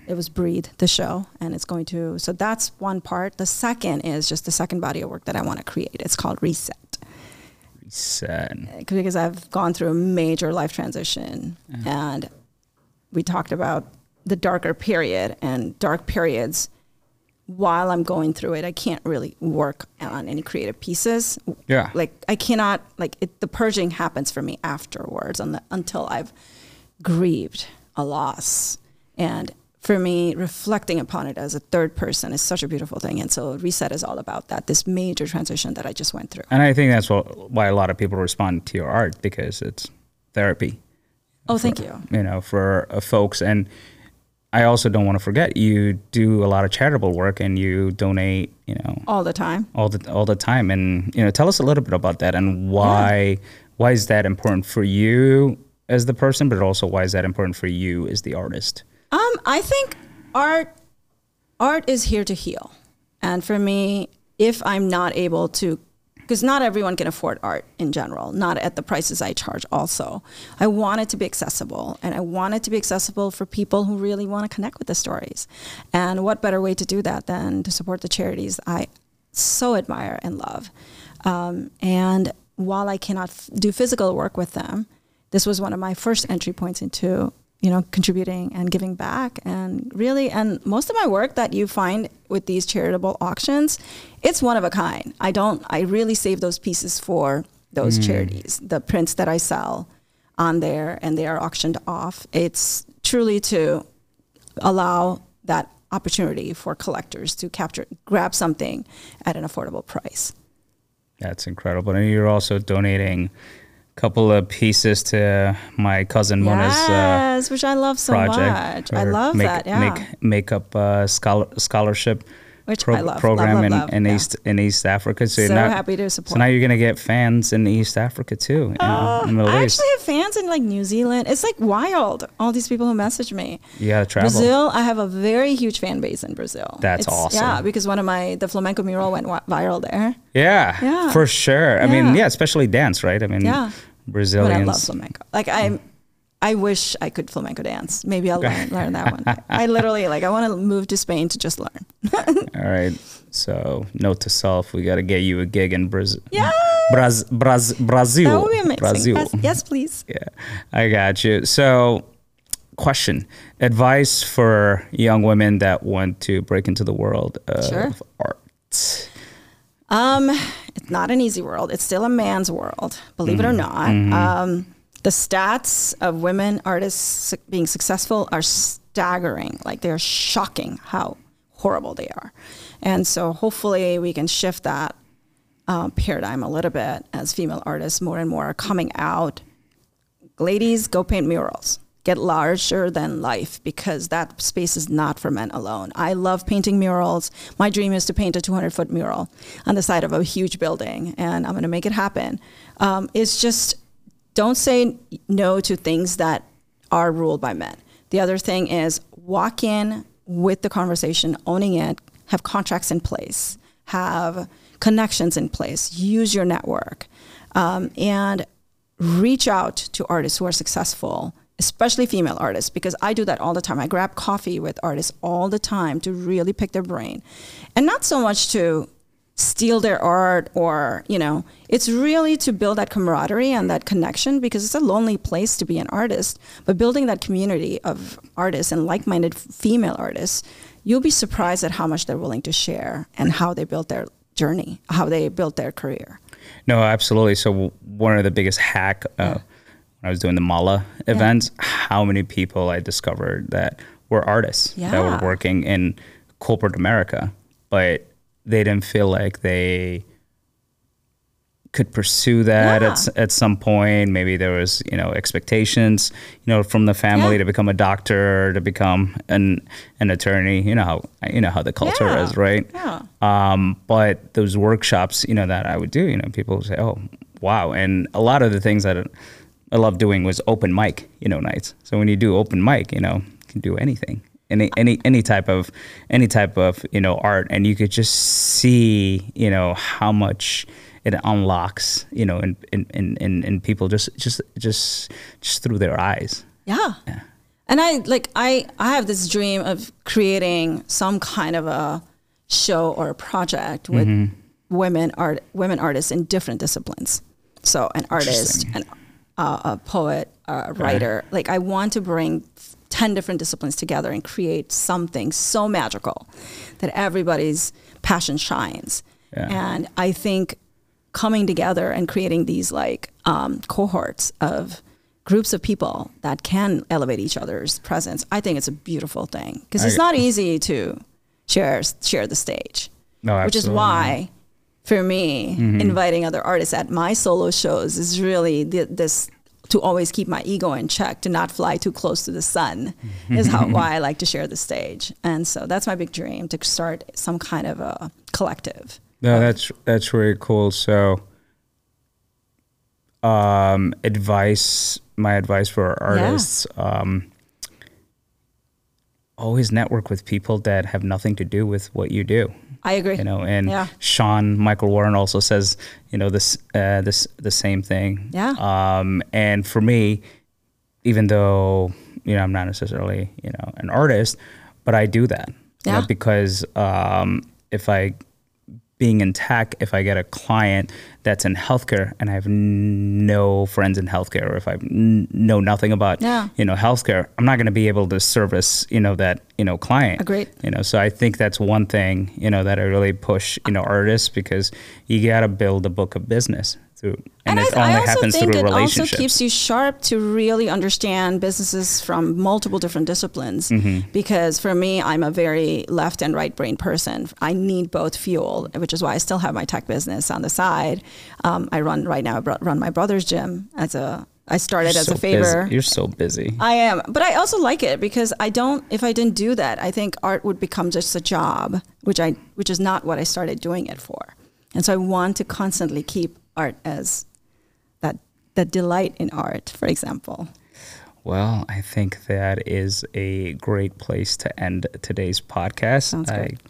It was breathe the show and it's going to so that's one part. The second is just the second body of work that I want to create. It's called reset Reset. because I've gone through a major life transition and we talked about the darker period and dark periods while I'm going through it, I can't really work on any creative pieces. Yeah. Like I cannot like it, the purging happens for me afterwards on the, until I've grieved a loss. And for me, reflecting upon it as a third person is such a beautiful thing. And so reset is all about that. This major transition that I just went through. And I think that's what, why a lot of people respond to your art because it's therapy. Oh, thank you. You know, for uh, folks and I also don't want to forget you do a lot of charitable work and you donate, you know, all the time. All the all the time and you know, tell us a little bit about that and why yeah. why is that important for you as the person but also why is that important for you as the artist? Um I think art art is here to heal. And for me, if I'm not able to because not everyone can afford art in general, not at the prices I charge also. I want it to be accessible and I want it to be accessible for people who really want to connect with the stories. And what better way to do that than to support the charities I so admire and love. Um, and while I cannot f- do physical work with them, this was one of my first entry points into you know, contributing and giving back. And really, and most of my work that you find with these charitable auctions, it's one of a kind. I don't, I really save those pieces for those mm. charities. The prints that I sell on there and they are auctioned off. It's truly to allow that opportunity for collectors to capture, grab something at an affordable price. That's incredible. And you're also donating couple of pieces to my cousin Mona's yes, uh, which I love so much. I love make, that. Yeah, make makeup uh, scholar, scholarship which pro- I love, program love, love, in, love. in yeah. East in East Africa. So, so now, happy to support. So now you're gonna get fans in East Africa too. Know, in uh, the Middle I East. actually have fans in like New Zealand. It's like wild. All these people who message me. Yeah, travel. Brazil. I have a very huge fan base in Brazil. That's it's, awesome. Yeah, because one of my the flamenco mural went viral there. Yeah, yeah, for sure. I mean, yeah, especially dance, right? I mean, yeah. Brazilians. But I love flamenco. Like I, I wish I could flamenco dance. Maybe I'll learn, learn that one. I literally like I want to move to Spain to just learn. All right. So note to self: we got to get you a gig in Brazil. Yeah. Braz, Braz, Brazil. That would be amazing. Brazil. Yes, please. Yeah, I got you. So, question: advice for young women that want to break into the world of sure. art. Um, it's not an easy world. It's still a man's world, believe mm-hmm. it or mm-hmm. not. Mm-hmm. Um, the stats of women artists being successful are staggering. Like they're shocking how horrible they are. And so hopefully we can shift that uh, paradigm a little bit as female artists more and more are coming out. Ladies, go paint murals get larger than life because that space is not for men alone. I love painting murals. My dream is to paint a 200 foot mural on the side of a huge building, and I'm going to make it happen. Um, it's just don't say no to things that are ruled by men. The other thing is walk in with the conversation, owning it, have contracts in place, have connections in place, use your network, um, and reach out to artists who are successful especially female artists, because I do that all the time. I grab coffee with artists all the time to really pick their brain. And not so much to steal their art or, you know, it's really to build that camaraderie and that connection because it's a lonely place to be an artist. But building that community of artists and like minded female artists, you'll be surprised at how much they're willing to share and how they built their journey, how they built their career. No, absolutely. So, one of the biggest hack. Uh, yeah I was doing the Mala events, yeah. how many people I discovered that were artists yeah. that were working in corporate America, but they didn't feel like they could pursue that yeah. at, at some point. Maybe there was, you know, expectations, you know, from the family yeah. to become a doctor, to become an an attorney. You know how you know how the culture yeah. is, right? Yeah. Um, but those workshops, you know, that I would do, you know, people would say, "Oh, wow!" And a lot of the things that I love doing was open mic, you know, nights. So when you do open mic, you know, you can do anything, any any any type of any type of you know art, and you could just see, you know, how much it unlocks, you know, in in in, in people just just just just through their eyes. Yeah. yeah. And I like I I have this dream of creating some kind of a show or a project with mm-hmm. women art women artists in different disciplines. So an artist, an uh, a poet, a writer. Right. Like I want to bring 10 different disciplines together and create something so magical that everybody's passion shines. Yeah. And I think coming together and creating these like um, cohorts of groups of people that can elevate each other's presence, I think it's a beautiful thing because it's not easy to share share the stage, No, which is why for me inviting other artists at my solo shows is really the, this to always keep my ego in check to not fly too close to the sun is how why I like to share the stage and so that's my big dream to start some kind of a collective No, that's that's really cool. So, um, advice. My advice for artists: um, always network with people that have nothing to do with what you do. I agree You know, and Yeah. Sean Michael Warren also says, you know, this uh, this the same thing. Yeah. Um, and for me, even though you know I'm not necessarily you know an artist, but I do that. you know, Yeah. because um, if I being in tech, if I get a client that's in healthcare and I have n- no friends in healthcare, or if I n- know nothing about Yeah. you know healthcare, I'm not going to be able to service you know that you know client. Agreed. You know, so I think that's one thing you know that I really push you know artists because you got to build a book of business through, and, I, it I only also happens think through it also keeps you sharp to really understand businesses from multiple different disciplines. Mm-hmm. Because for me, I'm a very left and right brain person. I need both fuel, which is why I still have my tech business on the side. Um, I run right now. I run my brother's gym as a. I started You're as so a favor. Busy. You're so busy. I am, but I also like it because I don't. If I didn't do that, I think art would become just a job, which I, which is not what I started doing it for. And so I want to constantly keep art as that that delight in art, for example. Well, I think that is a great place to end today's podcast. Sounds I great.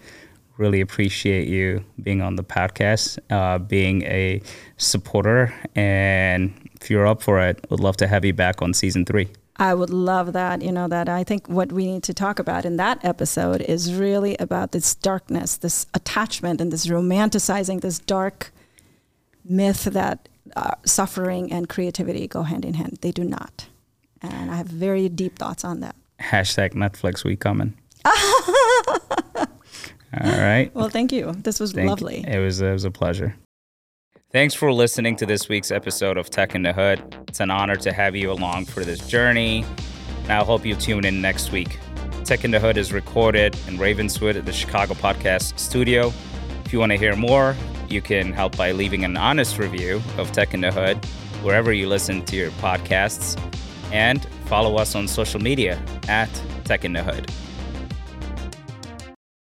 really appreciate you being on the podcast, uh, being a supporter, and if you're up for it, would love to have you back on season three. I would love that. You know that I think what we need to talk about in that episode is really about this darkness, this attachment, and this romanticizing this dark myth that uh, suffering and creativity go hand in hand. They do not, and I have very deep thoughts on that. Hashtag Netflix week coming. All right. Well, thank you. This was Thank- lovely. It was it was a pleasure. Thanks for listening to this week's episode of Tech in the Hood. It's an honor to have you along for this journey. And I hope you tune in next week. Tech in the Hood is recorded in Ravenswood at the Chicago Podcast Studio. If you want to hear more, you can help by leaving an honest review of Tech in the Hood wherever you listen to your podcasts. And follow us on social media at Tech in the Hood.